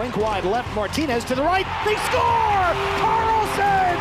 Rink wide left, Martinez to the right. They score! Karlsson!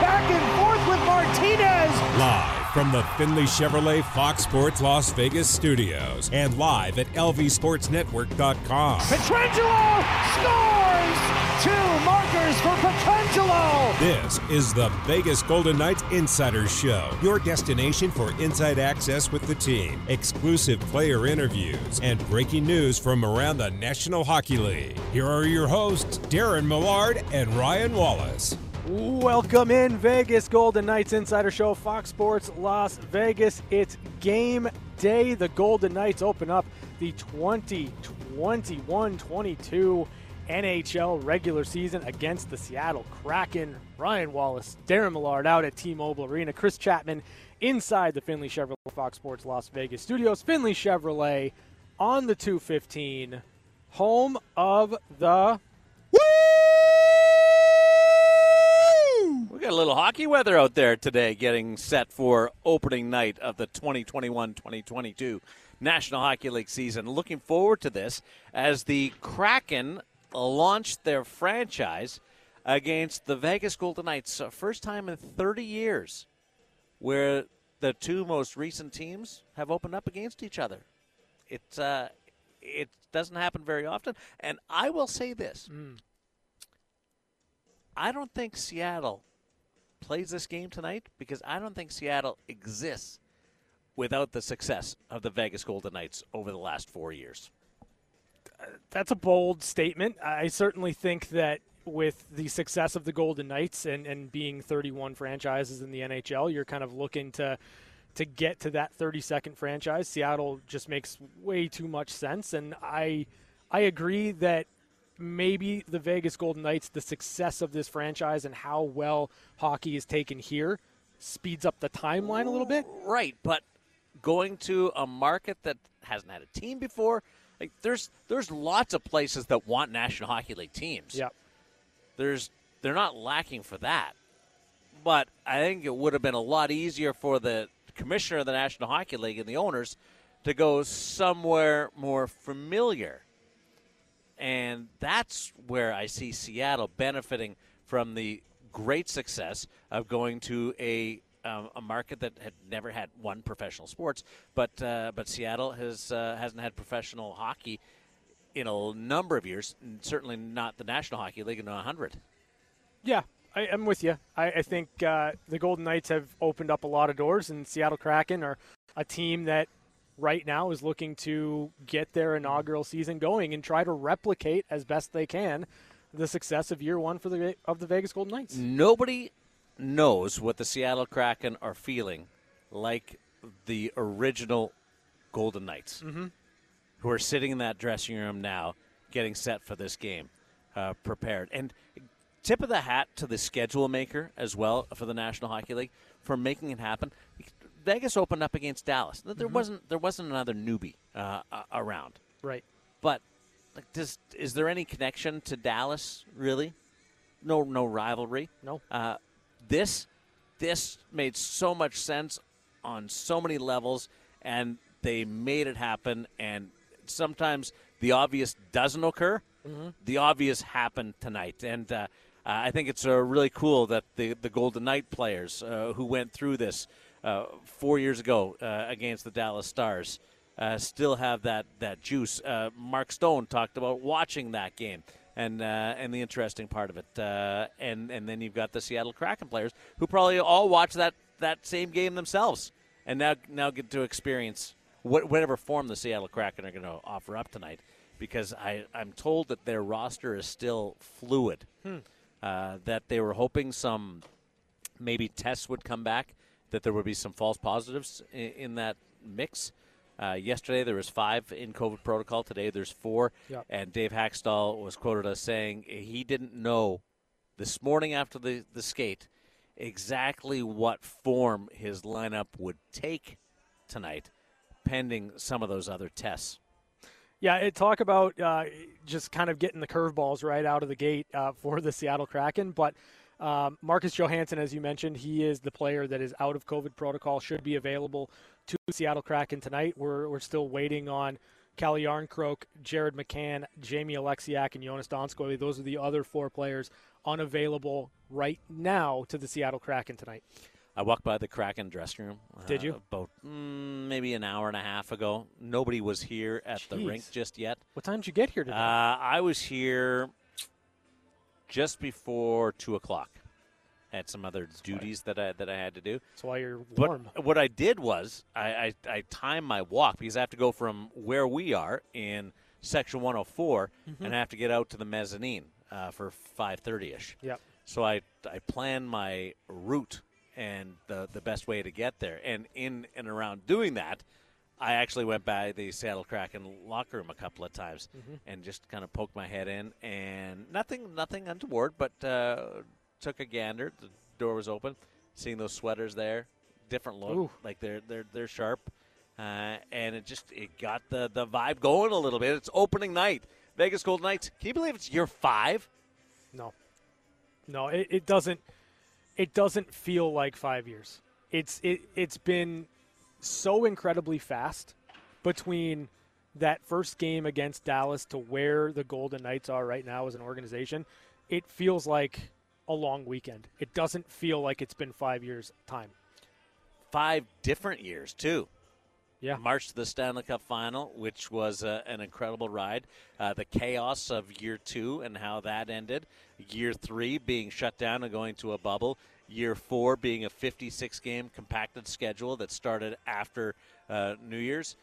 Back and forth with Martinez. Live from the Findlay Chevrolet Fox Sports Las Vegas studios and live at lvsportsnetwork.com. Pietrangelo scores! Two markers for Pietrangelo! This is the Vegas Golden Knights Insider Show, your destination for inside access with the team, exclusive player interviews, and breaking news from around the National Hockey League. Here are your hosts, Darren Millard and Ryan Wallace. Welcome in Vegas Golden Knights Insider Show, Fox Sports Las Vegas. It's game day. The Golden Knights open up the 2021 22 NHL regular season against the Seattle Kraken. Ryan Wallace, Darren Millard out at T Mobile Arena. Chris Chapman inside the Findlay Chevrolet Fox Sports Las Vegas studios. Findlay Chevrolet on the 215, home of the. We got a little hockey weather out there today, getting set for opening night of the 2021-2022 National Hockey League season. Looking forward to this as the Kraken launched their franchise against the Vegas Golden Knights, uh, first time in 30 years where the two most recent teams have opened up against each other. It uh, it doesn't happen very often, and I will say this: Mm. I don't think Seattle plays this game tonight because I don't think Seattle exists without the success of the Vegas Golden Knights over the last four years. That's a bold statement. I certainly think that with the success of the Golden Knights and, and being 31 franchises in the NHL, you're kind of looking to to get to that 32nd franchise. Seattle just makes way too much sense, and I I agree that maybe the Vegas Golden Knights, the success of this franchise and how well hockey is taken here, speeds up the timeline a little bit. Right, but going to a market that hasn't had a team before, like there's there's lots of places that want National Hockey League teams. Yeah. There's they're not lacking for that. But I think it would have been a lot easier for the commissioner of the National Hockey League and the owners to go somewhere more familiar. And that's where I see Seattle benefiting from the great success of going to a um, a market that had never had one professional sports, but uh, but Seattle has uh, hasn't had professional hockey in a number of years, and certainly not the National Hockey League in a hundred. Yeah, I, I'm with you. I, I think uh, the Golden Knights have opened up a lot of doors, and Seattle Kraken are a team that right now is looking to get their inaugural season going and try to replicate as best they can the success of year one for the of the Vegas Golden Knights. Nobody knows what the Seattle Kraken are feeling like the original Golden Knights, Mhm. who are sitting in that dressing room now, getting set for this game, uh, prepared. And tip of the hat to the schedule maker as well for the National Hockey League for making it happen. Vegas opened up against Dallas. There Mhm. wasn't there wasn't another newbie uh, around, Right. but like, does is there any connection to Dallas really? No, no rivalry. No. Uh, this this made so much sense on so many levels, and they made it happen. And sometimes the obvious doesn't occur. Mhm. The obvious happened tonight, and uh, I think it's uh, really cool that the the Golden Knight players uh, who went through this uh, four years ago uh, against the Dallas Stars uh, still have that that juice. Uh, Mark Stone talked about watching that game and uh, and the interesting part of it. Uh, and and then you've got the Seattle Kraken players who probably all watch that that same game themselves, and now now get to experience what, whatever form the Seattle Kraken are going to offer up tonight. Because I I'm told that their roster is still fluid. Hmm. Uh, that they were hoping some maybe tests would come back, that there would be some false positives in, in that mix. Uh, yesterday there was five in COVID protocol. Today there's four. Yep. And Dave Hakstol was quoted as saying he didn't know this morning after the, the skate exactly what form his lineup would take tonight, pending some of those other tests. Yeah, it, talk about uh, just kind of getting the curveballs right out of the gate uh, for the Seattle Kraken. But um, Marcus Johansson, as you mentioned, he is the player that is out of COVID protocol, should be available to Seattle Kraken tonight. We're, we're still waiting on Calle Jarnkrok, Jared McCann, Jamie Oleksiak, and Jonas Donskoi. Those are the other four players unavailable right now to the Seattle Kraken tonight. I walked by the Kraken dressing room. Did you? Uh, about mm, maybe an hour and a half ago. Nobody was here at the rink just yet. What time did you get here Uh. I was here just before two o'clock. Had some other duties that I that I had to do. That's why you're But warm. what I did was I, I, I timed my walk because I have to go from where we are in section 104 Mm-hmm. and I have to get out to the mezzanine uh, for 5:30 ish. Yep. So I I plan my route and the the best way to get there. And in and around doing that, I actually went by the Seattle Kraken locker room a couple of times and just kind of poked my head in and nothing nothing untoward, but uh, took a gander. The door was open, seeing those sweaters there, different look, Ooh. like they're they're they're sharp. Uh, and it just it got the the vibe going a little bit. It's opening night, Vegas Golden Knights. Can you believe it's year five? No, no, it, it doesn't. It doesn't feel like five years. It's it. It's been so incredibly fast between that first game against Dallas to where the Golden Knights are right now as an organization. It feels like a long weekend. It doesn't feel like it's been five years time. Five different years too. Yeah. March to the Stanley Cup final, which was uh, an incredible ride. Uh, the chaos of year two and how that ended. Year three being shut down and going to a bubble. Year four being a 56 game compacted schedule that started after uh, New Year's.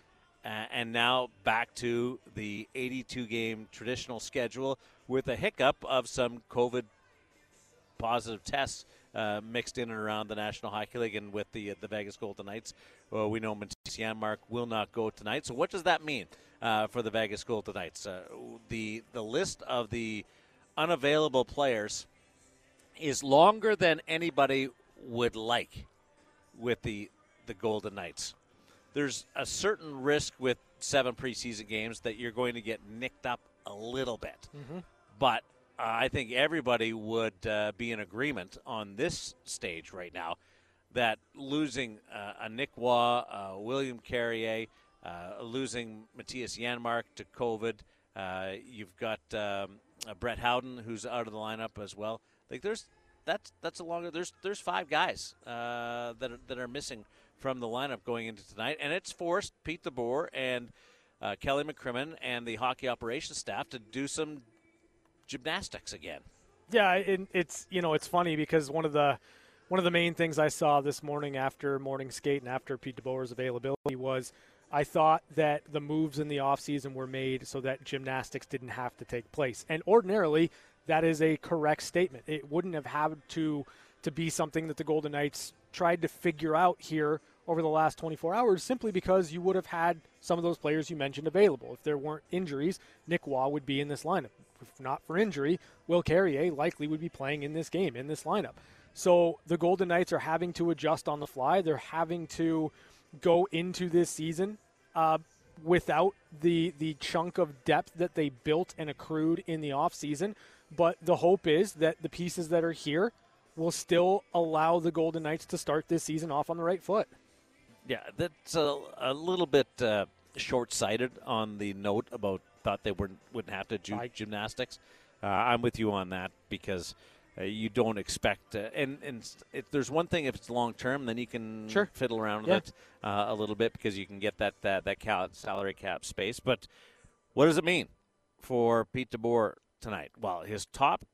Uh, and now back to the 82 game traditional schedule with a hiccup of some COVID positive tests uh, mixed in and around the National Hockey League and with the the Vegas Golden Knights. Well, we know Mattias Janmark will not go tonight. So what does that mean uh, for the Vegas Golden Knights? Uh, the the list of the unavailable players is longer than anybody would like with the the Golden Knights. There's a certain risk with seven preseason games that you're going to get nicked up a little bit. But uh, I think everybody would uh, be in agreement on this stage right now that losing uh, a Nick Waugh, uh, William Carrier, uh, losing Mattias Janmark to COVID, uh, you've got um, uh, Brett Howden who's out of the lineup as well. Like there's that's that's a longer there's there's five guys that are, that are missing from the lineup going into tonight, and it's forced Pete DeBoer and Kelly McCrimmon and the hockey operations staff to do some gymnastics again. Yeah, it, it's you know it's funny because one of the one of the main things I saw this morning after morning skate and after Pete DeBoer's availability was I thought that the moves in the offseason were made so that gymnastics didn't have to take place. And ordinarily that is a correct statement. It wouldn't have had to to be something that the Golden Knights tried to figure out here over the last 24 hours simply because you would have had some of those players you mentioned available. If there weren't injuries, Nick Waugh would be in this lineup. If not for injury, Will Carrier likely would be playing in this game, in this lineup. So the Golden Knights are having to adjust on the fly. They're having to go into this season uh, without the the chunk of depth that they built and accrued in the offseason. But the hope is that the pieces that are here will still allow the Golden Knights to start this season off on the right foot. Yeah, that's a, a little bit uh, short-sighted on the note about thought they wouldn't wouldn't have to do I- gymnastics. Uh, I'm with you on that because uh, you don't expect uh, and and if there's one thing if it's long term, then you can Sure. fiddle around Yeah. with it uh, a little bit because you can get that that that cal- salary cap space. But what does it mean for Pete DeBoer tonight? Well, his top,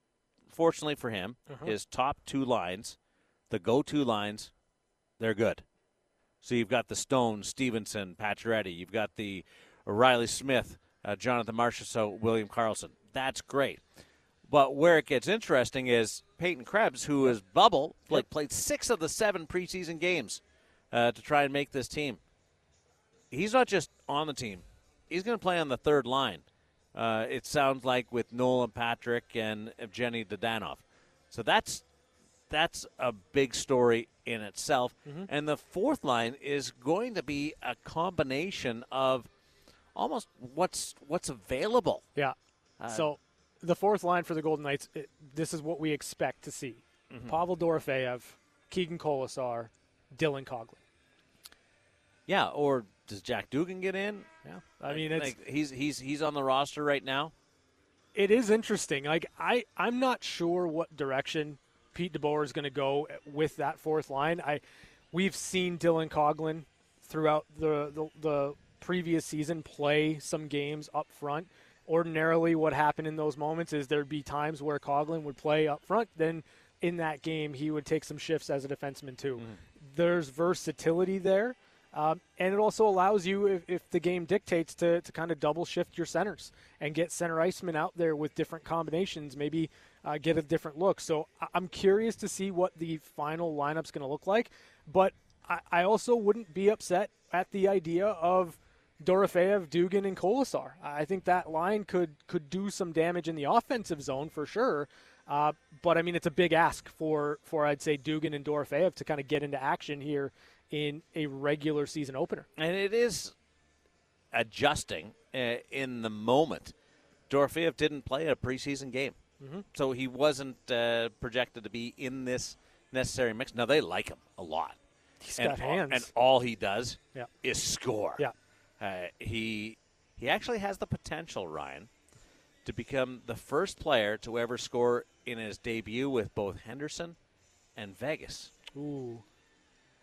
fortunately for him, Uh-huh. his top two lines, the go-to lines, they're good. So you've got the Stone, Stephenson, Pacioretty. You've got the Reilly Smith, uh, Jonathan Marchessault, William Karlsson. That's great. But where it gets interesting is Peyton Krebs, who is bubble, like played six of the seven preseason games uh, to try and make this team. He's not just on the team; he's going to play on the third line. Uh, it sounds like with Nolan Patrick and Evgeny Dadonov. So that's that's a big story in itself. And the fourth line is going to be a combination of almost what's what's available. Yeah. Uh, so the fourth line for the Golden Knights, it, this is what we expect to see. Mm-hmm. Pavel Dorofeyev, Keegan Kolesar, Dylan Coghlan. Yeah, or does Jack Dugan get in? Yeah, I mean it's like he's he's he's on the roster right now. it is interesting. Like I, I'm not sure what direction Pete DeBoer is going to go eh, with that fourth line. I, we've seen Dylan Coghlan throughout the, the the previous season play some games up front. Ordinarily, what happened in those moments is there'd be times where Coghlan would play up front. Then in that game, he would take some shifts as a defenseman too. There's versatility there. Um, and it also allows you, if, if the game dictates, to, to kind of double shift your centers and get center icemen out there with different combinations, maybe uh, get a different look. So I'm curious to see what the final lineup's going to look like. But I, I also wouldn't be upset at the idea of Dorofeev, Dugan, and Kolesar. I think that line could could do some damage in the offensive zone for sure. Uh, but I mean, it's a big ask for for I'd say Dugan and Dorofeev to kind of get into action here in a regular season opener. and it is adjusting uh, in the moment. Dorofeev didn't play a preseason game, Mm-hmm. so he wasn't uh, projected to be in this necessary mix. Now they like him a lot. He's and got all- hands. and all he does Yeah. is score. Yeah. Uh, he he actually has the potential, Ryan, to become the first player to ever score in his debut with both Henderson and Vegas. Ooh,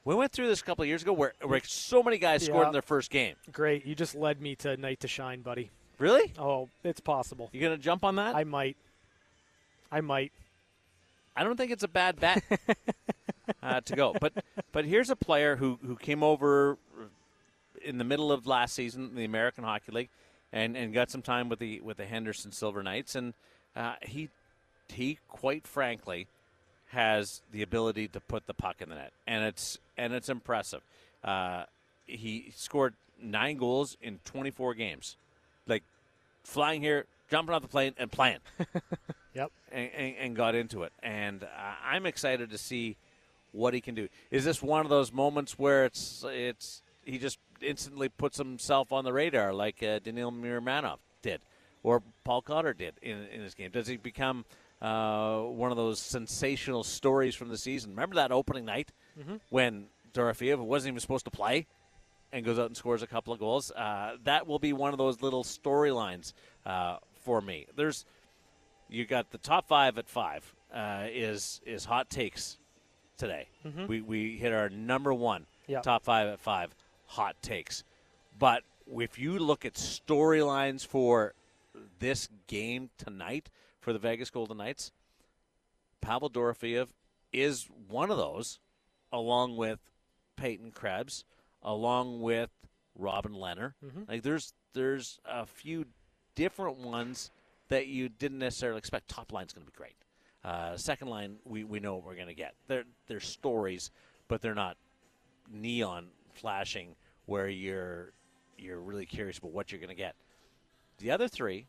We went through this a couple of years ago where, where so many guys scored in their first game. great! You just led me to night to shine, buddy. Really? Oh, it's possible. You gonna jump on that? I might. I might. I don't think it's a bad bet uh, to go. But but here's a player who who came over in the middle of last season in the American Hockey League and, and got some time with the with the Henderson Silver Knights and uh, he he quite frankly has the ability to put the puck in the net and it's and it's impressive. Uh, he scored nine goals in 24 games, like flying here, jumping off the plane, and playing Yep. and, and, and got into it. And uh, I'm excited to see what he can do. Is this one of those moments where it's it's he just instantly puts himself on the radar like uh, Daniil Miromanov did, or Paul Cotter did in, in his game? Does he become uh, one of those sensational stories from the season? Remember that opening night when Dorofeev wasn't even supposed to play and goes out and scores a couple of goals. Uh, that will be one of those little storylines uh, for me. There's you got the top five at five uh, is is hot takes today. We we hit our number one Yeah. top five at five hot takes, but if you look at storylines for this game tonight for the Vegas Golden Knights, Pavel Dorofeev is one of those, along with Peyton Krebs, along with Robin Lehner. Like there's there's a few different ones that you didn't necessarily expect. Top line's going to be great. Uh, second line, we, we know what we're going to get. They're they're stories, but they're not neon flashing where you're you're really curious about what you're going to get. The other three,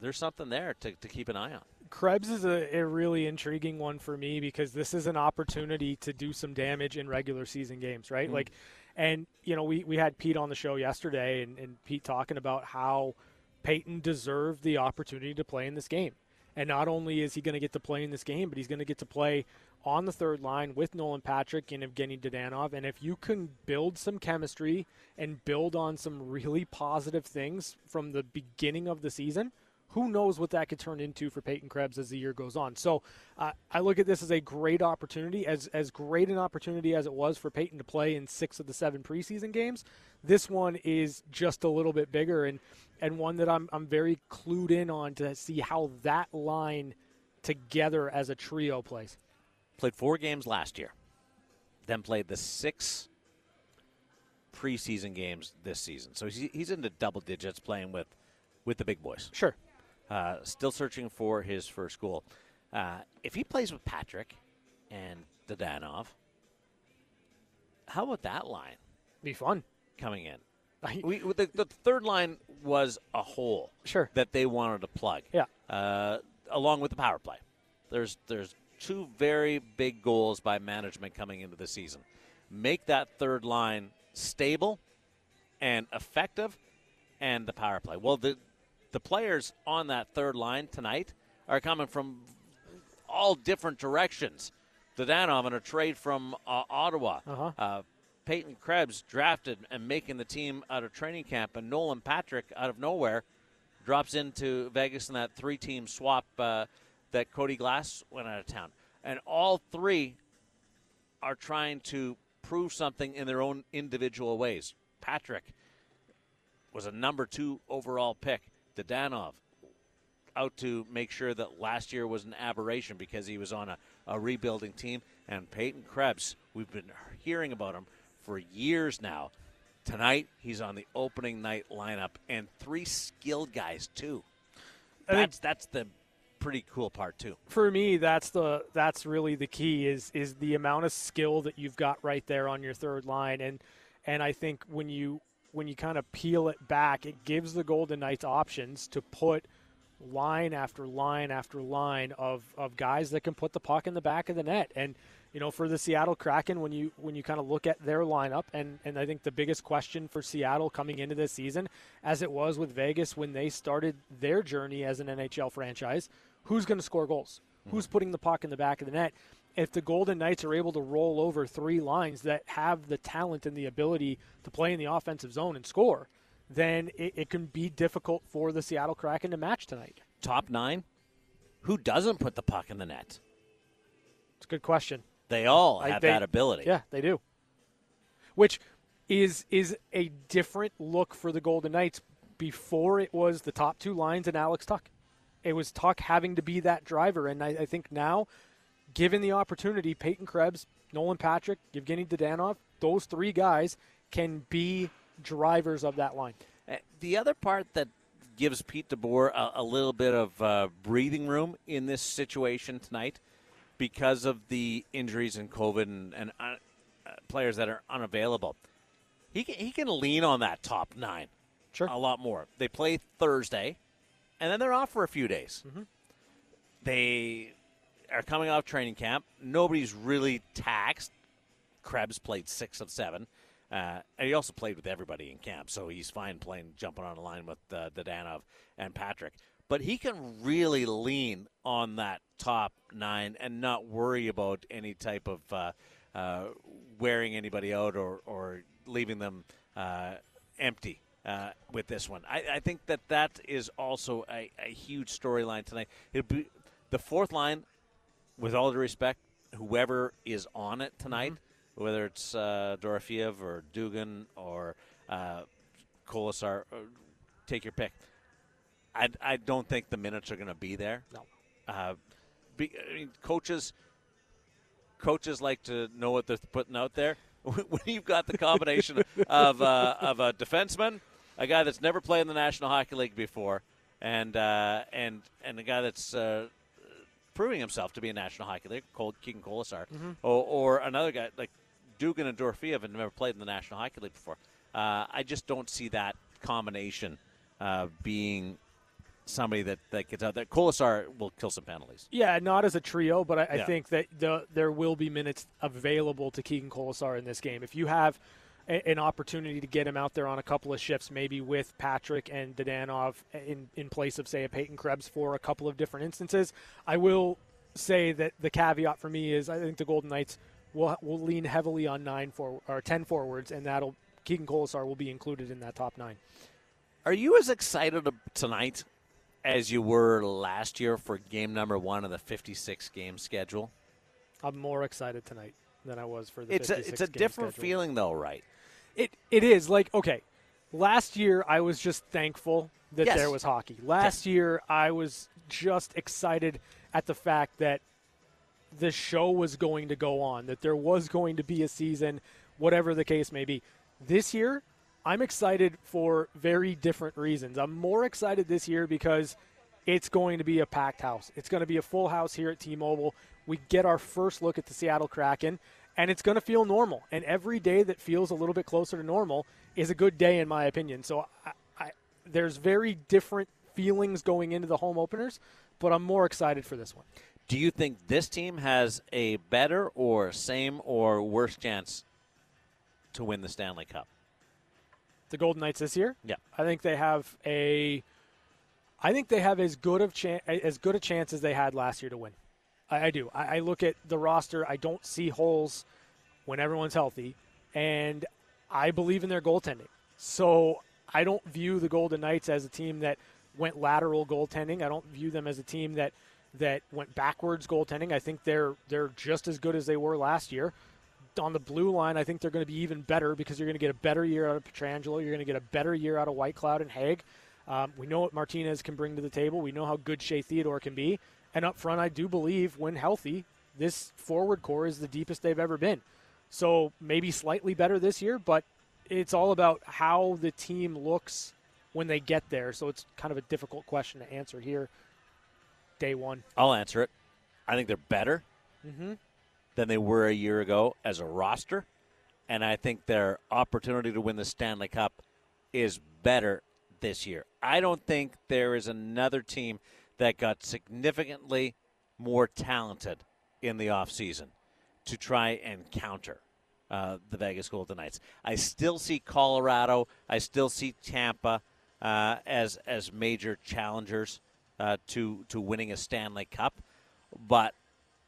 there's something there to, to keep an eye on. Krebs is a, a really intriguing one for me because this is an opportunity to do some damage in regular season games, right? Mm. Like, and you know, we, we had Pete on the show yesterday, and, and Pete talking about how Peyton deserved the opportunity to play in this game. And not only is he going to get to play in this game, but he's going to get to play on the third line with Nolan Patrick and Evgeny Dadonov. And if you can build some chemistry and build on some really positive things from the beginning of the season, who knows what that could turn into for Peyton Krebs as the year goes on. So uh, I look at this as a great opportunity, as as great an opportunity as it was for Peyton to play in six of the seven preseason games. This one is just a little bit bigger and and one that I'm I'm very clued in on to see how that line together as a trio plays. Played four games last year, then played the six preseason games this season. So he's, he's into double digits playing with, with the big boys. Sure. Uh, still searching for his first goal. Uh, if he plays with Patrick and Dadonov, how about that line Be fun. coming in? We, the, the third line was a hole Sure. that they wanted to plug. Yeah. Uh, along with the power play, there's there's two very big goals by management coming into the season. Make that third line stable and effective, and the power play. Well, the the players on that third line tonight are coming from all different directions. Dadonov in a trade from uh, Ottawa. Uh-huh. Uh, Peyton Krebs drafted and making the team out of training camp, and Nolan Patrick out of nowhere drops into Vegas in that three-team swap uh, that Cody Glass went out of town, and all three are trying to prove something in their own individual ways. Patrick was a number two overall pick. Dadonov out to make sure that last year was an aberration because he was on a, a rebuilding team. And Peyton Krebs, we've been hearing about him for years now. Tonight, he's on the opening night lineup, and three skilled guys too. That's that's the pretty cool part too. For me, that's the that's really the key is is the amount of skill that you've got right there on your third line, and and I think when you when you kind of peel it back, it gives the Golden Knights options to put line after line after line of, of guys that can put the puck in the back of the net. And you know, for the Seattle Kraken, when you when you kind of look at their lineup, and and I think the biggest question for Seattle coming into this season, as it was with Vegas when they started their journey as an NHL franchise, who's going to score goals? Mm-hmm. Who's putting the puck in the back of the net? If the Golden Knights are able to roll over three lines that have the talent and the ability to play in the offensive zone and score, then it, it can be difficult for the Seattle Kraken to match tonight. Top nine? Who doesn't put the puck in the net? It's a good question. They all have they, that ability. Yeah, they do. Which is is a different look for the Golden Knights. Before it was the top two lines and Alex Tuch. It was Tuch having to be that driver, and I, I think now, given the opportunity, Peyton Krebs, Nolan Patrick, Evgeny Dadonov, those three guys can be drivers of that line. Uh, the other part that gives Pete DeBoer a, a little bit of uh, breathing room in this situation tonight because of the injuries and COVID and, and uh, uh, players that are unavailable. He can, he can lean on that top nine sure. a lot more. They play Thursday, and then they're off for a few days. Mm-hmm. They are coming off training camp. Nobody's really taxed. Krebs played six of seven. Uh, and he also played with everybody in camp, so he's fine playing, jumping on a line with uh, Dadonov and Patrick. But he can really lean on that top nine and not worry about any type of uh, uh, wearing anybody out or, or leaving them uh, empty uh, with this one. I, I, think that that is also a, a huge storyline tonight. It'll be the fourth line, with all due respect, whoever is on it tonight. Mm-hmm whether it's uh, Dorofeev or Dugan or uh, Kolesar, uh, take your pick. I, I don't think the minutes are going to be there. No. Uh, be, I mean, coaches coaches like to know what they're putting out there. when you've got the combination of uh, of a defenseman, a guy that's never played in the National Hockey League before, and uh, and and a guy that's uh, proving himself to be a National Hockey League, Cole, Keegan Kolesar, mm-hmm. or, or another guy like Dugan and Dorofeev have never played in the National Hockey League before. Uh, I just don't see that combination uh, being somebody that, that gets out there. Kolesar will kill some penalties. Yeah, not as a trio, but I, I yeah. think that the, there will be minutes available to Keegan Kolesar in this game. If you have a, an opportunity to get him out there on a couple of shifts, maybe with Patrick and Dadonov in, in place of, say, a Peyton Krebs for a couple of different instances, I will say that the caveat for me is I think the Golden Knights – we'll, we'll lean heavily on nine for or ten forwards, and that'll Keegan Kolesar will be included in that top nine. Are you as excited tonight as you were last year for game number one of the 56 game schedule? I'm more excited tonight than I was for the. It's a it's a different schedule. feeling though, right? It it is like okay. Last year I was just thankful that yes. there was hockey. Last yes. year I was just excited at the fact that the show was going to go on, that there was going to be a season, whatever the case may be. This year, I'm excited for very different reasons. I'm more excited this year because it's going to be a packed house. It's going to be a full house here at T Mobile. We get our first look at the Seattle Kraken, and it's going to feel normal. And every day that feels a little bit closer to normal is a good day, in my opinion. So I, I, there's very different feelings going into the home openers, but I'm more excited for this one. Do you think this team has a better or same or worse chance to win the Stanley Cup? The Golden Knights this year? Yeah. I think they have a I think they have as good of chan- as good a chance as they had last year to win. I, I do. I, I look at the roster. I don't see holes when everyone's healthy. and I believe in their goaltending. So I don't view the Golden Knights as a team that went lateral goaltending. I don't view them as a team that that went backwards goaltending. I think they're they're just as good as they were last year. On the blue line, I think they're going to be even better because you're going to get a better year out of Pietrangelo. You're going to get a better year out of Whitecloud and Hague. Um, we know what Martinez can bring to the table. We know how good Shea Theodore can be. And up front, I do believe when healthy, this forward core is the deepest they've ever been. So maybe slightly better this year, but it's all about how the team looks when they get there. So it's kind of a difficult question to answer here. Day one. I'll answer it. I think they're better Mm-hmm. Than they were a year ago as a roster, and I think their opportunity to win the Stanley Cup is better this year. I don't think there is another team that got significantly more talented in the offseason to try and counter uh, the Vegas Golden Knights. I still see Colorado, I still see Tampa uh, as as major challengers uh, to to winning a Stanley Cup, but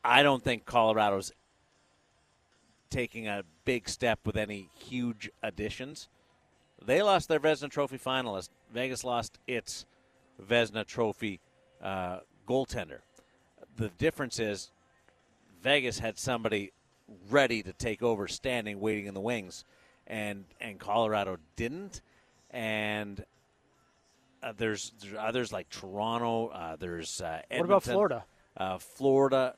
I don't think Colorado's taking a big step with any huge additions. They lost their Vezina Trophy finalist. Vegas lost its Vezina Trophy uh, goaltender. The difference is Vegas had somebody ready to take over, standing, waiting in the wings, and and Colorado didn't. And uh, there's, there's others like Toronto. Uh, there's uh, What about Florida? Uh, Florida.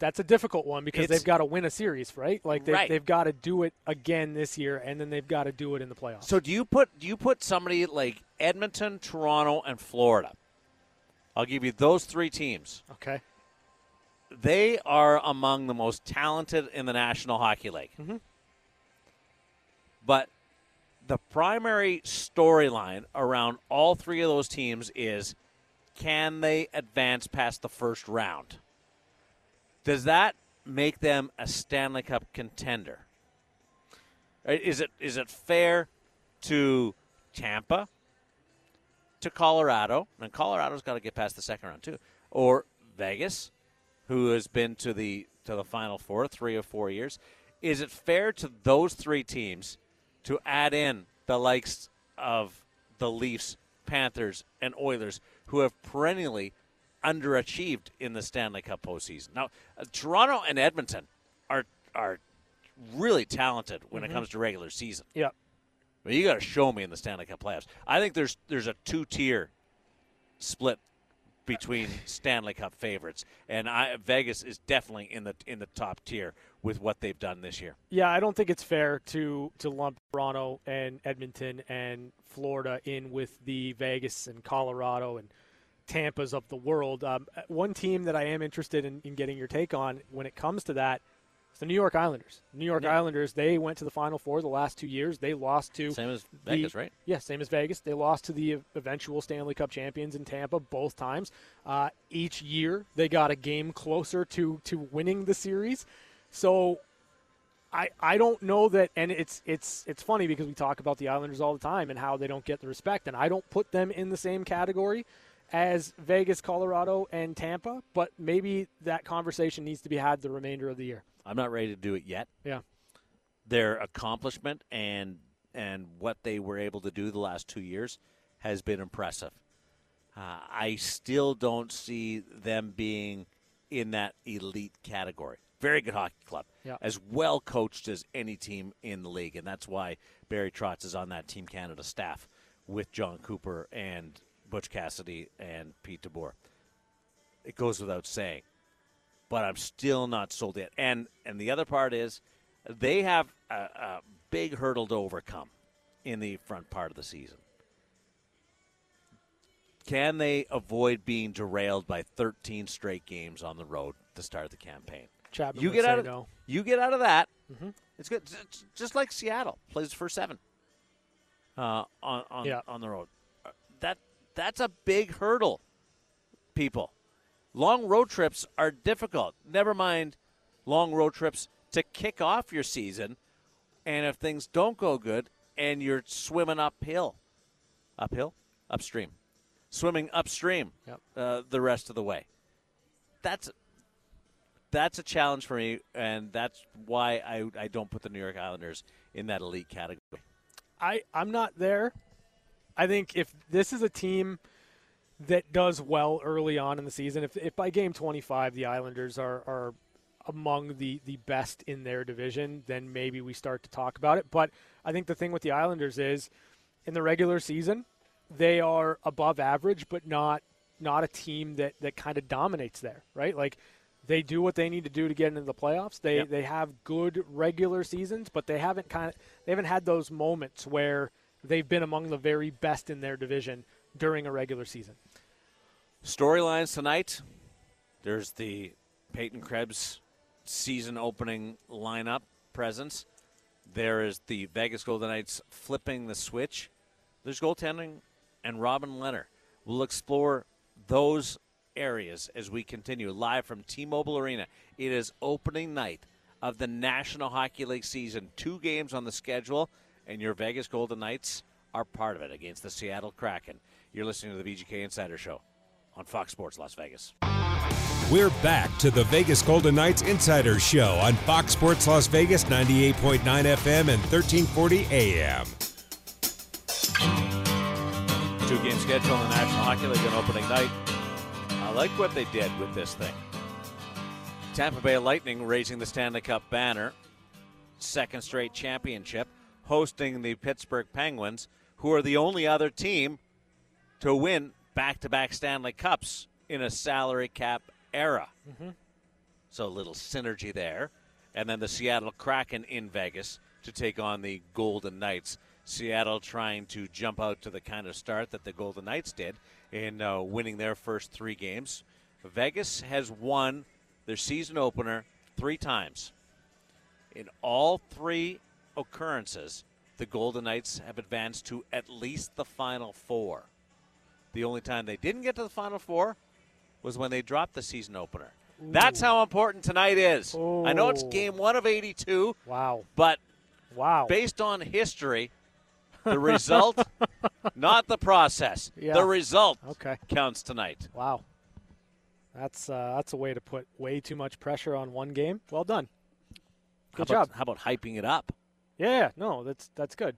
That's a difficult one because It's- they've got to win a series, right? Like they've, Right. they've got to do it again this year, and then they've got to do it in the playoffs. So do you put do you put somebody like Edmonton, Toronto, and Florida? I'll give you those three teams. okay. They are among the most talented in the National Hockey League. Mhm. But the primary storyline around all three of those teams is can they advance past the first round? Does that make them a Stanley Cup contender? Uh, is it is it fair to Tampa, to Colorado, and Colorado's got to get past the second round too, or Vegas, who has been to the to the Final Four three or four years? Is it fair to those three teams to add in the likes of the Leafs, Panthers, and Oilers, who have perennially underachieved in the Stanley Cup postseason? Now, uh, Toronto and Edmonton are are really talented when it comes to regular season. Yeah. But you got to show me in the Stanley Cup playoffs. I think there's there's a two tier split between Stanley Cup favorites, and I, Vegas is definitely in the in the top tier with what they've done this year. Yeah, I don't think it's fair to to lump Toronto and Edmonton and Florida in with the Vegas and Colorado and Tampa's of the world. Um, one team that I am interested in, in getting your take on when it comes to that is the New York Islanders. New York Yeah. Islanders, they went to the Final Four the last two years. They lost to Same as the- Vegas, right? Yeah, same as Vegas. They lost to the eventual Stanley Cup champions in Tampa both times. Uh, each year, they got a game closer to to winning the series. So, I I don't know that, and it's it's it's funny because we talk about the Islanders all the time and how they don't get the respect, and I don't put them in the same category as Vegas, Colorado, and Tampa. But maybe that conversation needs to be had the remainder of the year. I'm not ready to do it yet. Yeah. Their accomplishment and and what they were able to do the last two years has been impressive. Uh, I still don't see them being in that elite category. Very good hockey club, Yeah. as well coached as any team in the league, and that's why Barry Trotz is on that Team Canada staff with Jon Cooper and Butch Cassidy and Pete DeBoer. It goes without saying but I'm still not sold yet. And and the other part is they have a, a big hurdle to overcome in the front part of the season. Can they avoid being derailed by 13 straight games on the road to start the campaign? Chapman You get out of no. you get out of that. Mhm. It's good. It's just like Seattle plays for seven uh, on on Yeah. on the road. Uh, That that's a big hurdle, people. Long road trips are difficult. Never mind long road trips to kick off your season, and if things don't go good, and you're swimming uphill, uphill, upstream, swimming upstream Yep. uh, the rest of the way. That's that's a challenge for me, and that's why I, I don't put the New York Islanders in that elite category. I, I'm not there. I think if this is a team that does well early on in the season, if, if by game 25 the Islanders are, are among the, the best in their division, then maybe we start to talk about it. But I think the thing with the Islanders is in the regular season, they are above average, but not not a team that, that kind of dominates there, right? Like they do what they need to do to get into the playoffs. They Yep. they have good regular seasons, but they haven't kind of they haven't had those moments where they've been among the very best in their division during a regular season. Storylines tonight. There's the Peyton Krebs season opening lineup presence. There is the Vegas Golden Knights flipping the switch. There's goaltending and Robin Lehner. We'll explore those areas as we continue live from T-Mobile Arena. It is opening night of the National Hockey League season. Two games on the schedule, and your Vegas Golden Knights are part of it against the Seattle Kraken. You're listening to the VGK Insider Show on Fox Sports Las Vegas. We're back to the Vegas Golden Knights Insider Show on Fox Sports Las Vegas 98.9 FM and 1340 AM. Two game schedule in the National Hockey League on opening night. I like what they did with this thing. Tampa Bay Lightning raising the Stanley Cup banner, second straight championship, hosting the Pittsburgh Penguins, who are the only other team to win back to back Stanley Cups in a salary cap era. So a little synergy there. And then the Seattle Kraken in Vegas to take on the Golden Knights. Seattle trying to jump out to the kind of start that the Golden Knights did in uh, winning their first three games. Vegas has won their season opener three times. In all three occurrences, the Golden Knights have advanced to at least the Final Four. The only time they didn't get to the Final Four was when they dropped the season opener. That's how important tonight is. I know it's game one of 82, Wow. but Wow. based on history, the result, not the process, Yeah. the result Okay. counts tonight. Wow. That's uh, that's a way to put way too much pressure on one game. Well done. How Good about, job. How about hyping it up? Yeah, yeah, no, that's that's good.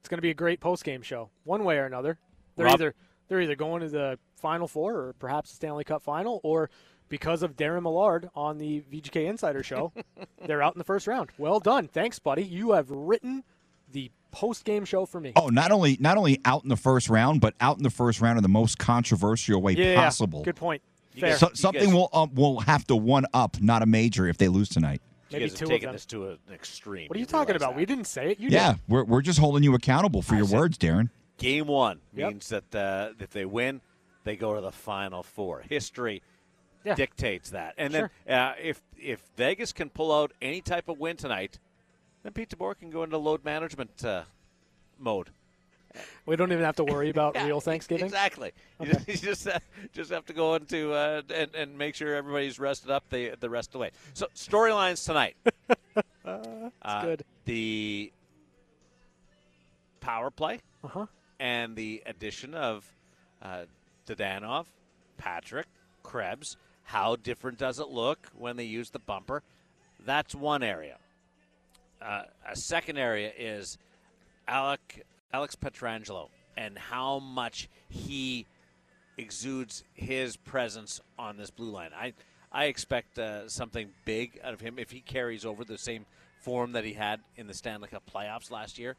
It's going to be a great post game show, one way or another. They're Rob- either they're either going to the Final Four or perhaps the Stanley Cup Final, or because of Darren Millard on the VGK Insider Show, they're out in the first round. Well done, thanks, buddy. You have written the post game show for me. Oh, not only not only out in the first round, but out in the first round in the most controversial way yeah, possible. good point. Fair. So, something guys- will um, will have to one up, not a major, if they lose tonight. You Maybe guys two have of taken them. this to an extreme. What are you You talking about? that. We didn't say it. You Yeah, did. we're we're just holding you accountable for I your said- words, Darren. Game one Yep. means that uh, if they win, they go to the final four. History Yeah. dictates that. And then uh, if if Vegas can pull out any type of win tonight, then Pete DeBoer can go into load management uh, mode. We don't even have to worry about Yeah, real Thanksgiving. Exactly. You just you just, uh, just have to go into uh, and, and make sure everybody's rested up the the rest of the way. So storylines tonight. uh, good. The power play Uh huh. and the addition of uh, Dadonov, Patrick, Krebs. How different does it look when they use the bumper? That's one area. Uh, a second area is Alec, Alex Pietrangelo and how much he exudes his presence on this blue line. I I expect uh, something big out of him if he carries over the same form that he had in the Stanley Cup playoffs last year,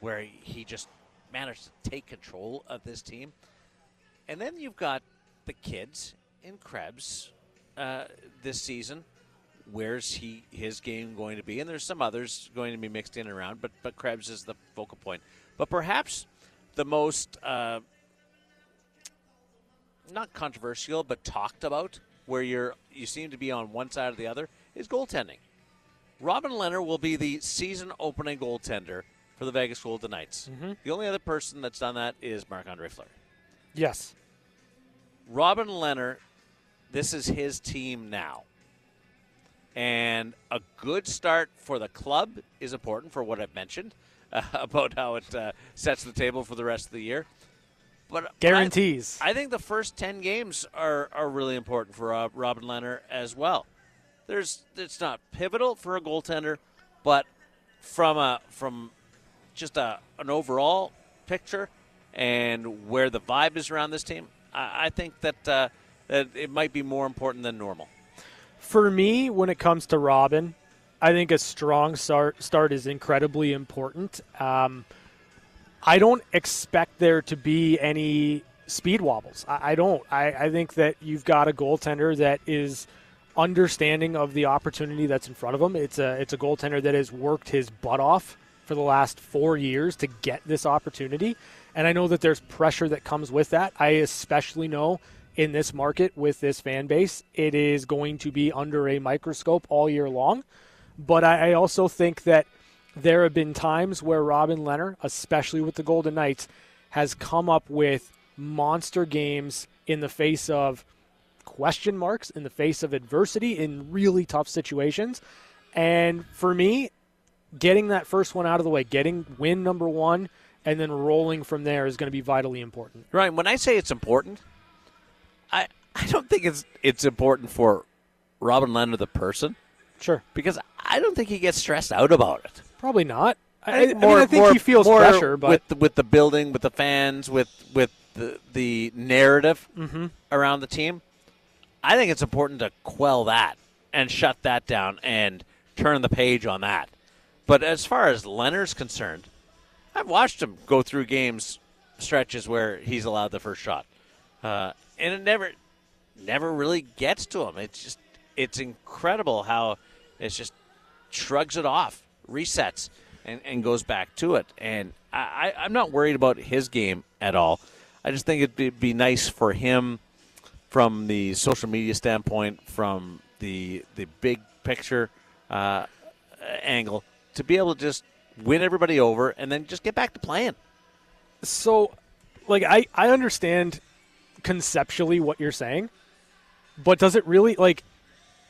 where he just managed to take control of this team. And then you've got the kids in Krebs uh, this season. Where's he his game going to be? And there's some others going to be mixed in and around, but but Krebs is the focal point. But perhaps the most uh, not controversial, but talked about, where you're you seem to be on one side or the other, is goaltending. Robin Lehner will be the season opening goaltender for the Vegas Golden Knights. The only other person that's done that is Marc Andre Fleury. Yes. Robin Lehner, this is his team now. And a good start for the club is important for what I've mentioned uh, about how it uh, sets the table for the rest of the year. But but I- Guarantees. I, think the first 10 games are, are really important for Rob, Robin Lehner as well. there's it's not pivotal for a goaltender, but from a from just a an overall picture and where the vibe is around this team, I, I think that uh, that it might be more important than normal. For me, when it comes to Robin, I think a strong start start is incredibly important. Um, I don't expect there to be any speed wobbles. I, I don't. I, I think that you've got a goaltender that is understanding of the opportunity that's in front of him. It's a it's a goaltender that has worked his butt off for the last four years to get this opportunity, and I know that there's pressure that comes with that. I especially know in this market with this fan base, it is going to be under a microscope all year long. But I, I also think that there have been times where Robin Lehner, especially with the Golden Knights, has come up with monster games in the face of question marks, in the face of adversity, in really tough situations. And for me, getting that first one out of the way, getting win number one, and then rolling from there is going to be vitally important. Right. When I say it's important, I I don't think it's it's important for Robin Lehner the person Sure. because I don't think he gets stressed out about it. Probably not. I, I think mean, I think he feels more pressure, but with the, with the building, with the fans, with with the the narrative Mm-hmm. around the team, I think it's important to quell that and shut that down and turn the page on that. But as far as Lehner's concerned, I've watched him go through games stretches where he's allowed the first shot, uh, and it never never really gets to him. It's just it's incredible how it's just shrugs it off, resets, and, and goes back to it. And I, I'm not worried about his game at all. I just think it'd be, be nice for him from the social media standpoint, from the the big picture uh, angle, to be able to just win everybody over and then just get back to playing. so like I, I understand conceptually what you're saying but does it really like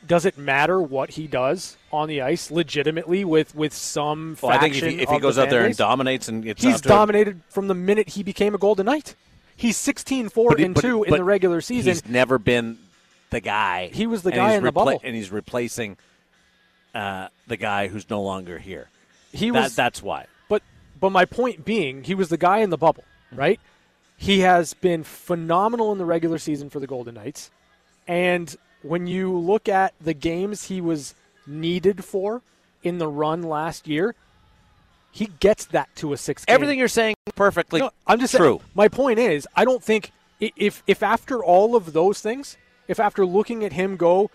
does it matter what he does on the ice legitimately with with some Well, I think if he, if he the goes out there and dominates and gets he's out to it, dominated from the minute he became a golden knight he's 16-4 he- and but- 2 in but the regular season He's never been the guy. He was the guy in the bubble. and he's replacing uh, the guy who's no longer here. he That, was that's why. But but my point being, he was the guy in the bubble, right? He has been phenomenal in the regular season for the Golden Knights. And when you look at the games he was needed for in the run last year, he gets that to a six. game. Everything you're saying perfectly No, I'm just true. Saying, my point is, I don't think if if after all of those things, if after looking at him go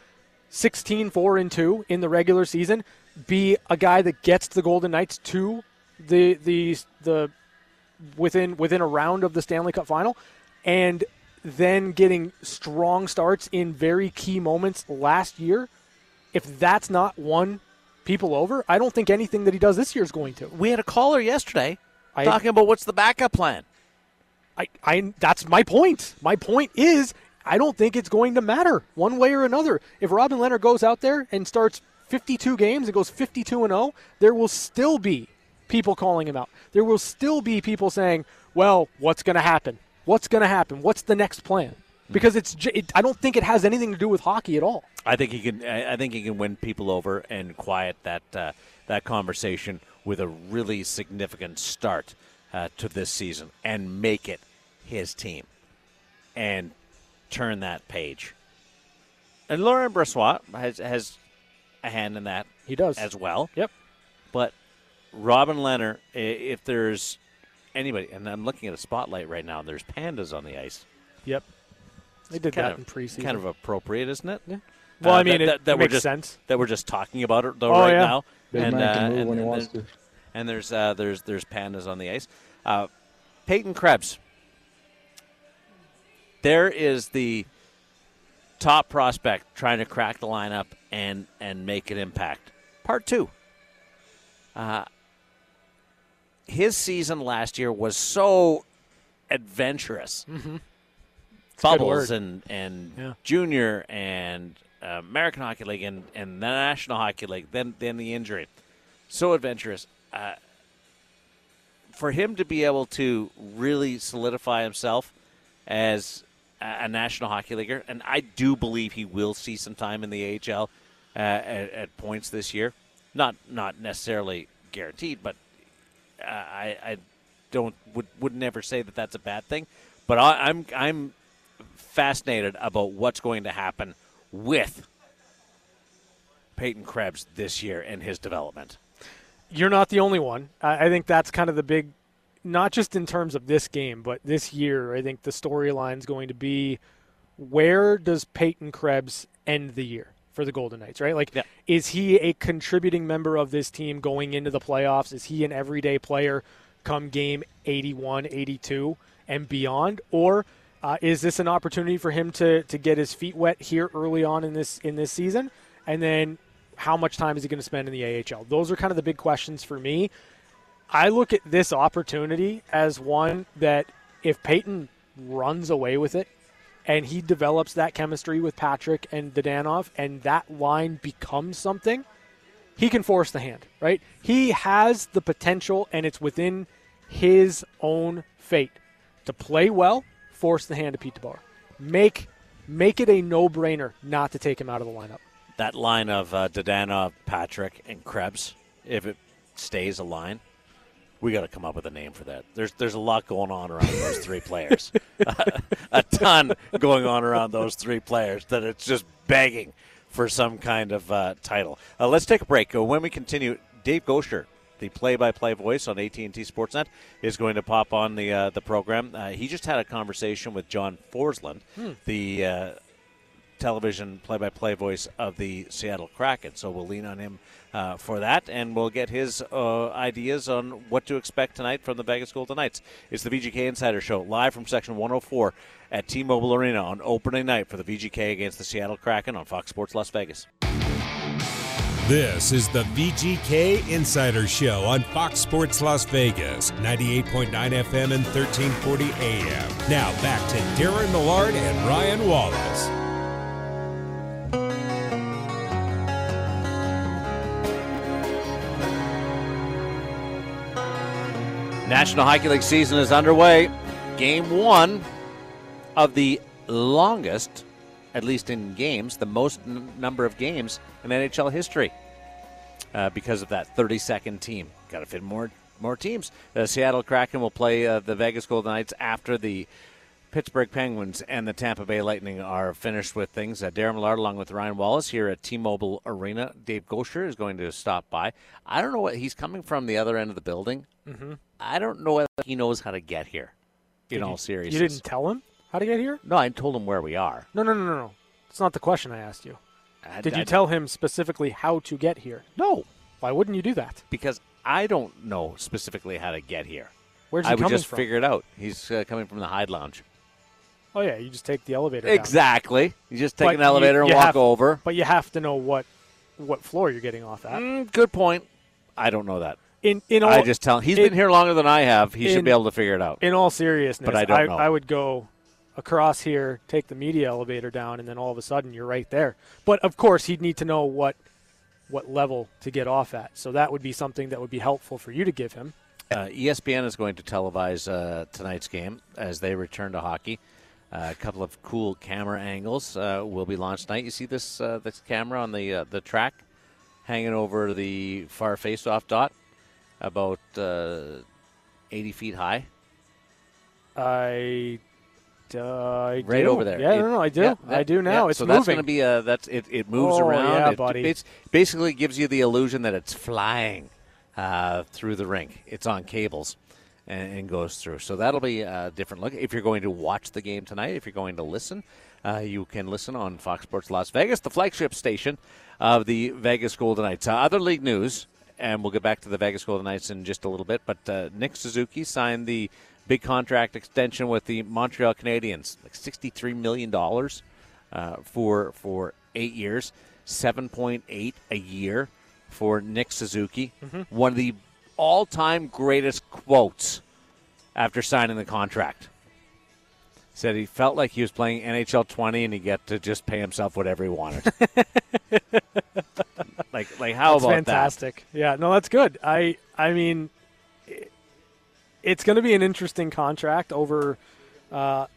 16 4 and 2 in the regular season, be a guy that gets the Golden Knights to the the the within within a round of the Stanley Cup final and then getting strong starts in very key moments last year, if that's not one people over, I don't think anything that he does this year is going to. We had a caller yesterday I- talking about what's the backup plan. I, I that's my point. My point is I don't think it's going to matter one way or another. If Robin Lehner goes out there and starts 52 games and goes 52 and 0, there will still be people calling him out. There will still be people saying, "Well, what's going to happen? What's going to happen? What's the next plan?" Because it's, it, I don't think it has anything to do with hockey at all. I think he can. I think he can win people over and quiet that uh, that conversation with a really significant start uh, to this season and make it his team and turn that page. And Laurent Brossoit has has a hand in that He does. as well. Yep. But Robin Lehner, if there's anybody, and I'm looking at a spotlight right now, there's pandas on the ice. Yep. They did kind that of, in preseason. Kind of appropriate, isn't it? Yeah. Well, Uh, I mean, that, it, that, that it we're makes just sense. that we're just talking about it though Oh, right yeah. now. Big and, uh, and, and wants there- and there's uh, there's there's pandas on the ice. Uh, Peyton Krebs. There is the top prospect trying to crack the lineup and and make an impact. Part two. Uh, his season last year was so adventurous. Mm-hmm. Bubbles and and Yeah. junior and uh, American Hockey League and, and the National Hockey League. Then then the injury, so adventurous. Uh, for him to be able to really solidify himself as a, a National Hockey Leaguer, and I do believe he will see some time in the AHL. uh, at, at points this year. Not not necessarily guaranteed, but I, I don't would would never say that that's a bad thing. But I, I'm I'm fascinated about what's going to happen with Peyton Krebs this year and his development. You're not the only one. I, I think that's kind of the big, not just in terms of this game, but this year. I think the storyline is going to be where does Peyton Krebs end the year for the Golden Knights, right? Like, Yeah. is he a contributing member of this team going into the playoffs? Is he an everyday player come game 81, 82, and beyond? Or uh, is this an opportunity for him to, to get his feet wet here early on in this in this season? And then how much time is he going to spend in the AHL? Those are kind of the big questions for me. I look at this opportunity as one that if Peyton runs away with it and he develops that chemistry with Patrick and Dadonov and that line becomes something, he can force the hand, right? He has the potential and it's within his own fate to play well, force the hand of Pete DeBoer. Make make it a no-brainer not to take him out of the lineup. That line of uh, Dadonov, Patrick, and Krebs, if it stays a line, we got to come up with a name for that. There's there's a lot going on around those three players, a ton going on around those three players that it's just begging for some kind of uh, title. Uh, let's take a break. Uh, when we continue, Dave Goucher, the play-by-play voice on AT&T Sportsnet, is going to pop on the uh, the program. Uh, he just had a conversation with John Forslund, the uh, television play-by-play voice of the Seattle Kraken. So we'll lean on him uh, for that, and we'll get his uh, ideas on what to expect tonight from the Vegas Golden Knights. It's the VGK Insider Show live from Section 104 at T-Mobile Arena on opening night for the VGK against the Seattle Kraken on Fox Sports Las Vegas. This is the VGK Insider Show on Fox Sports Las Vegas, 98.9 FM and 1340 AM. Now back to Darren Millard and Ryan Wallace. National Hockey League season is underway. Game one of the longest, at least in games, the most n- number of games in NHL history uh, because of that 30 second team. Got to fit more more teams. The Seattle Kraken will play uh, the Vegas Golden Knights after the Pittsburgh Penguins and the Tampa Bay Lightning are finished with things. Uh, Darren Millard, along with Ryan Wallace, here at T-Mobile Arena. Dave Goucher is going to stop by. I don't know what he's coming from the other end of the building. Mm-hmm. I don't know whether he knows how to get here. In all seriousness, You didn't tell him how to get here? No, I told him where we are. No, no, no, no, no. It's not the question I asked you. I- Did I- you tell him specifically how to get here? No, Why wouldn't you do that? because I don't know specifically how to get here. Where's he I would just from? figure it out. He's uh, coming from the Hyde Lounge. Oh yeah, you just take the elevator. down. Exactly. You just take But an elevator you- and you walk have- over. But you have to know what what floor you're getting off at. Mm, good point. I don't know that. In in all I just tell he's in- been here longer than I have. He should be able to figure it out. in all seriousness, But I don't know. I would go across here, take the media elevator down, and then all of a sudden you're right there. But of course, he'd need to know what what level to get off at. So that would be something that would be helpful for you to give him. Uh, ESPN is going to televise uh, tonight's game as they return to hockey. Uh, a couple of cool camera angles uh, will be launched tonight. You see this uh, this camera on the uh, the track hanging over the far face-off dot, about uh, 80 feet high. I, uh, I right do. over there. Yeah, It- no, no, I do. yeah, I do now. yeah, it's so moving. that's going to be a that's it. It moves Oh, around. yeah, it buddy. bas- basically gives you the illusion that it's flying uh, through the rink. It's on cables and, and goes through. So that'll be a different look. If you're going to watch the game tonight, if you're going to listen, uh, you can listen on Fox Sports Las Vegas, the flagship station of the Vegas Golden Knights. Uh, other league news. And we'll get back to the Vegas Golden Knights in just a little bit. But uh, Nick Suzuki signed the big contract extension with the Montreal Canadiens, like sixty-three million dollars uh, for for eight years, seven point eight a year for Nick Suzuki. One of the all-time greatest quotes after signing the contract. Said he felt like he was playing NHL 20 and he got to just pay himself whatever he wanted. like, like how That's about fantastic. Yeah, no, that's good. I I mean, it's going to be an interesting contract over uh,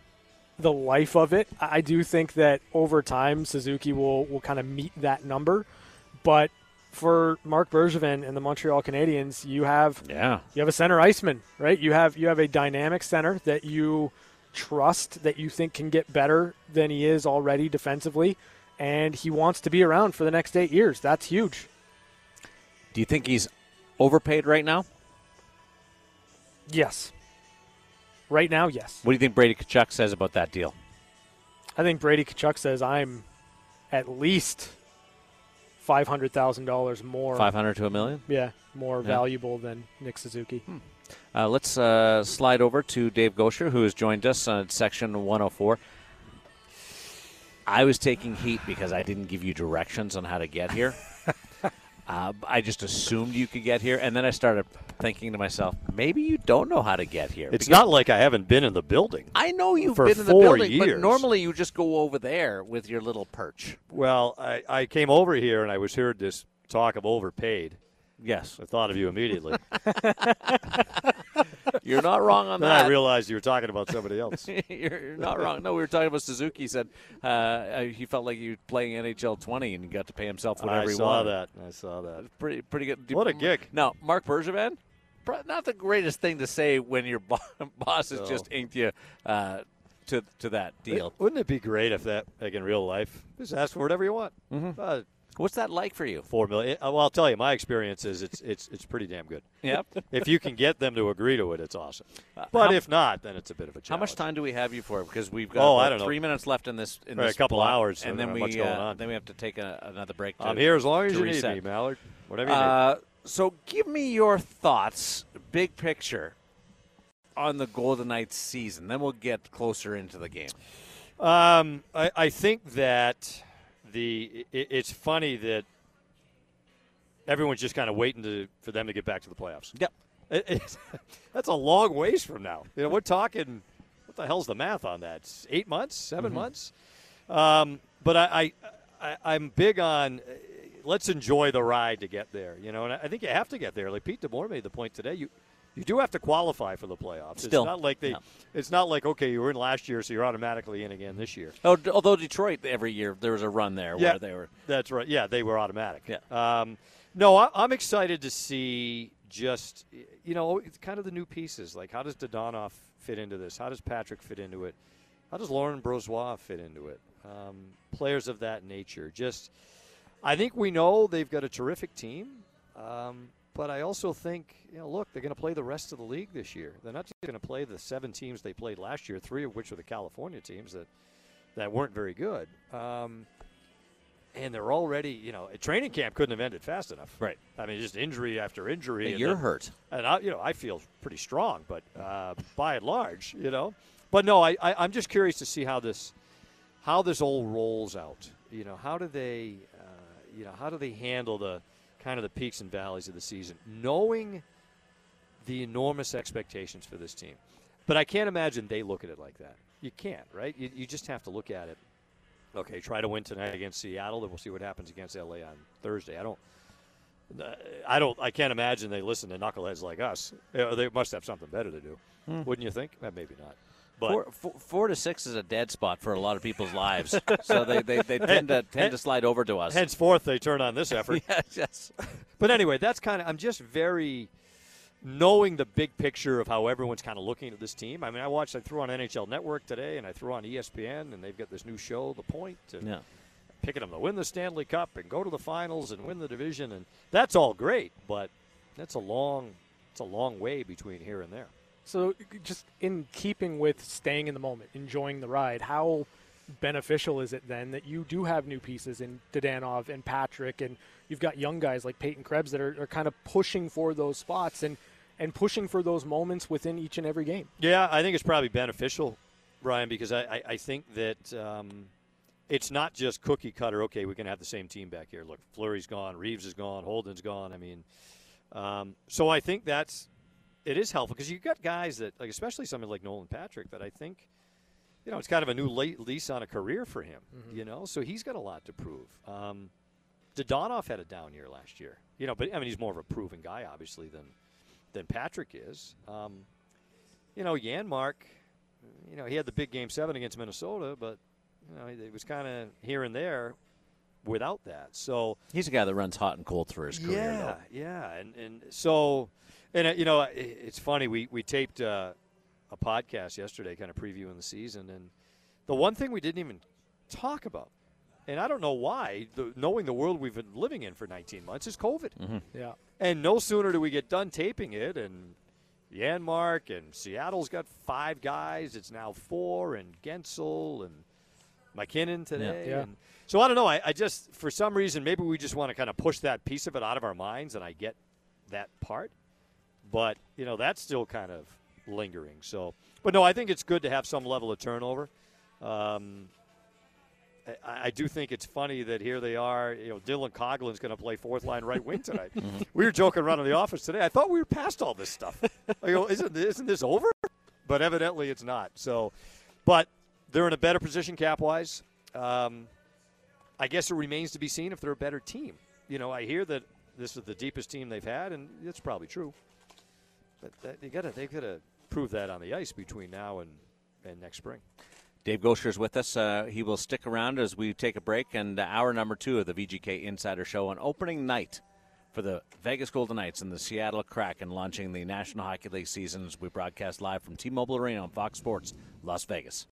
the life of it. I I do think that over time Suzuki will will kind of meet that number. But for Marc Bergevin and the Montreal Canadiens, you have Yeah. you have a center iceman, right? You have you have a dynamic center that you trust that you think can get better than he is already defensively, and he wants to be around for the next eight years. That's huge. Do you think he's overpaid right now? Yes. Right now, yes. What do you think Brady Tkachuk says about that deal? I think Brady Tkachuk says I'm at least five hundred thousand dollars more. Five hundred to a million. Yeah, more Yeah. valuable than Nick Suzuki. Uh, let's uh, slide over to Dave Goucher, who has joined us on section 104. I was taking heat because I didn't give you directions on how to get here. uh, I just assumed you could get here, and then I started thinking to myself, maybe you don't know how to get here. It's not like I haven't been in the building. I know you've for been in the four building, but normally you just go over there with your little perch. Well, I, I came over here and I was heard this talk of overpaid. Yes, I thought of you immediately. you're not wrong on then that. I realized you were talking about somebody else. you're, you're not wrong. No, we were talking about Suzuki. He said uh, uh, he felt like he was playing NHL 20 and he got to pay himself whatever I he saw wanted. that. I saw that. Pretty, pretty good. What a gig. Now, Marc Bergevin, pro- not the greatest thing to say when your boss has No. just inked you uh, to to that deal. Wouldn't it be great if that, like in real life, just ask for whatever you want? Mm-hmm. Uh, What's that like for you? four million. uh, Well, I'll tell you, my experience is it's it's it's pretty damn good. Yep. If you can get them to agree to it, it's awesome. But Uh, how- if not, then it's a bit of a challenge. How much time do we have you for? Because we've got Oh, I don't know. three minutes left in this. In this a couple block, hours, so and then we know uh, then we have to take a, another break. To, I'm here as long as you need reset. me, Mallard. Whatever you need. Uh, so give me your thoughts, big picture, on the Golden Knights season. Then we'll get closer into the game. Um, I, I think that the it, it's funny that everyone's just kind of waiting to for them to get back to the playoffs. Yep. It, that's a long ways from now. You know, we're talking. What the hell's the math on that? It's eight months, 7 months. Um, but I, I, I, I'm big on. uh, Let's enjoy the ride to get there. You know, and I I think you have to get there. Like Pete DeBoer made the point today. You. You do have to qualify for the playoffs. Still. it's not like they. No. It's not like okay, you were in last year, so you're automatically in again this year. Oh, although Detroit every year there was a run there Yeah. where they were. That's right. Yeah, they were automatic. Yeah. Um, no, I, I'm excited to see just you know it's kind of the new pieces. Like how does Dadonov fit into this? How does Patrick fit into it? How does Laurent Brossoit fit into it? Um, players of that nature. Just, I think we know they've got a terrific team. Um, but I also think, you know, look, they're going to play the rest of the league this year. They're not just going to play the seven teams they played last year, three of which were the California teams that that weren't very good. Um, and they're already, you know, a training camp couldn't have ended fast enough. Right. I mean, just injury after injury. and You're then- hurt. and I, you know, I feel pretty strong, but uh, by and large, you know, but no, I, I, I'm just curious to see how this, how this all rolls out. You know, how do they, uh, you know, how do they handle the kind of the peaks and valleys of the season, knowing the enormous expectations for this team. But I can't imagine they look at it like that. You can't, right? You, you just have to look at it. Okay, try to win tonight against Seattle, then we'll see what happens against LA on Thursday. I don't. I don't. I can't imagine they listen to knuckleheads like us. They must have something better to do, wouldn't you think? Uh, maybe not. But Four, four, four to six is a dead spot for a lot of people's lives, so they, they, they tend to tend to slide over to us. henceforth, they turn on this effort. yes, yes. But anyway, that's kind of. I'm just very knowing the big picture of how everyone's kind of looking at this team. I mean, I watched. I threw on NHL Network today, and I threw on ESPN, and they've got this new show, The Point, and Yeah. picking them to win the Stanley Cup and go to the finals and win the division, and that's all great. But that's a long. It's a long way between here and there. So, just in keeping with staying in the moment, enjoying the ride, how beneficial is it then that you do have new pieces in Dadonov and Patrick, and you've got young guys like Peyton Krebs that are, are kind of pushing for those spots and, and pushing for those moments within each and every game? Yeah, I think it's probably beneficial, Brian, because I, I, I think that um, it's not just cookie cutter. Okay, we can have the same team back here. Look, Fleury's gone, Reaves is gone, Holden's gone. I mean, um, so I think that's it is helpful because you've got guys that, like especially somebody like Nolan Patrick, that I think, you know, it's kind of a new late lease on a career for him. You know, so he's got a lot to prove. Um, Dadonov had a down year last year. You know, but I mean, he's more of a proven guy, obviously, than than Patrick is. Um, you know, Janmark, you know, he had the big game seven against Minnesota, but you know, it was kind of here and there without that. So He's a guy that runs hot and cold through his career. yeah, though. yeah, and and so, and uh, you know, it, it's funny. We we taped uh, a podcast yesterday, kind of previewing the season, and the one thing we didn't even talk about, and I don't know why, the, knowing the world we've been living in for 19 months, is COVID. Yeah. And no sooner do we get done taping it, and Janmark and Seattle's got five guys. It's now four, and Guentzel and MacKinnon today. Yeah. And so I don't know. I, I just, for some reason, maybe we just want to kind of push that piece of it out of our minds, and I get that part. But, you know, that's still kind of lingering. So, but no, I think it's good to have some level of turnover. Um, I, I do think it's funny that here they are. You know, Dylan Coghlan's going to play fourth line right wing tonight. we were joking around in the office today. I thought we were past all this stuff. I go, isn't isn't this over? But evidently it's not. So, but they're in a better position cap wise. Um, I guess it remains to be seen if they're a better team. You know, I hear that this is the deepest team they've had, and it's probably true. But that, they got to they got to prove that on the ice between now and and next spring. Dave Goucher is with us. Uh, he will stick around as we take a break. And hour number two of the VGK Insider Show on opening night for the Vegas Golden Knights and the Seattle Kraken launching the National Hockey League season as we broadcast live from T-Mobile Arena on Fox Sports Las Vegas.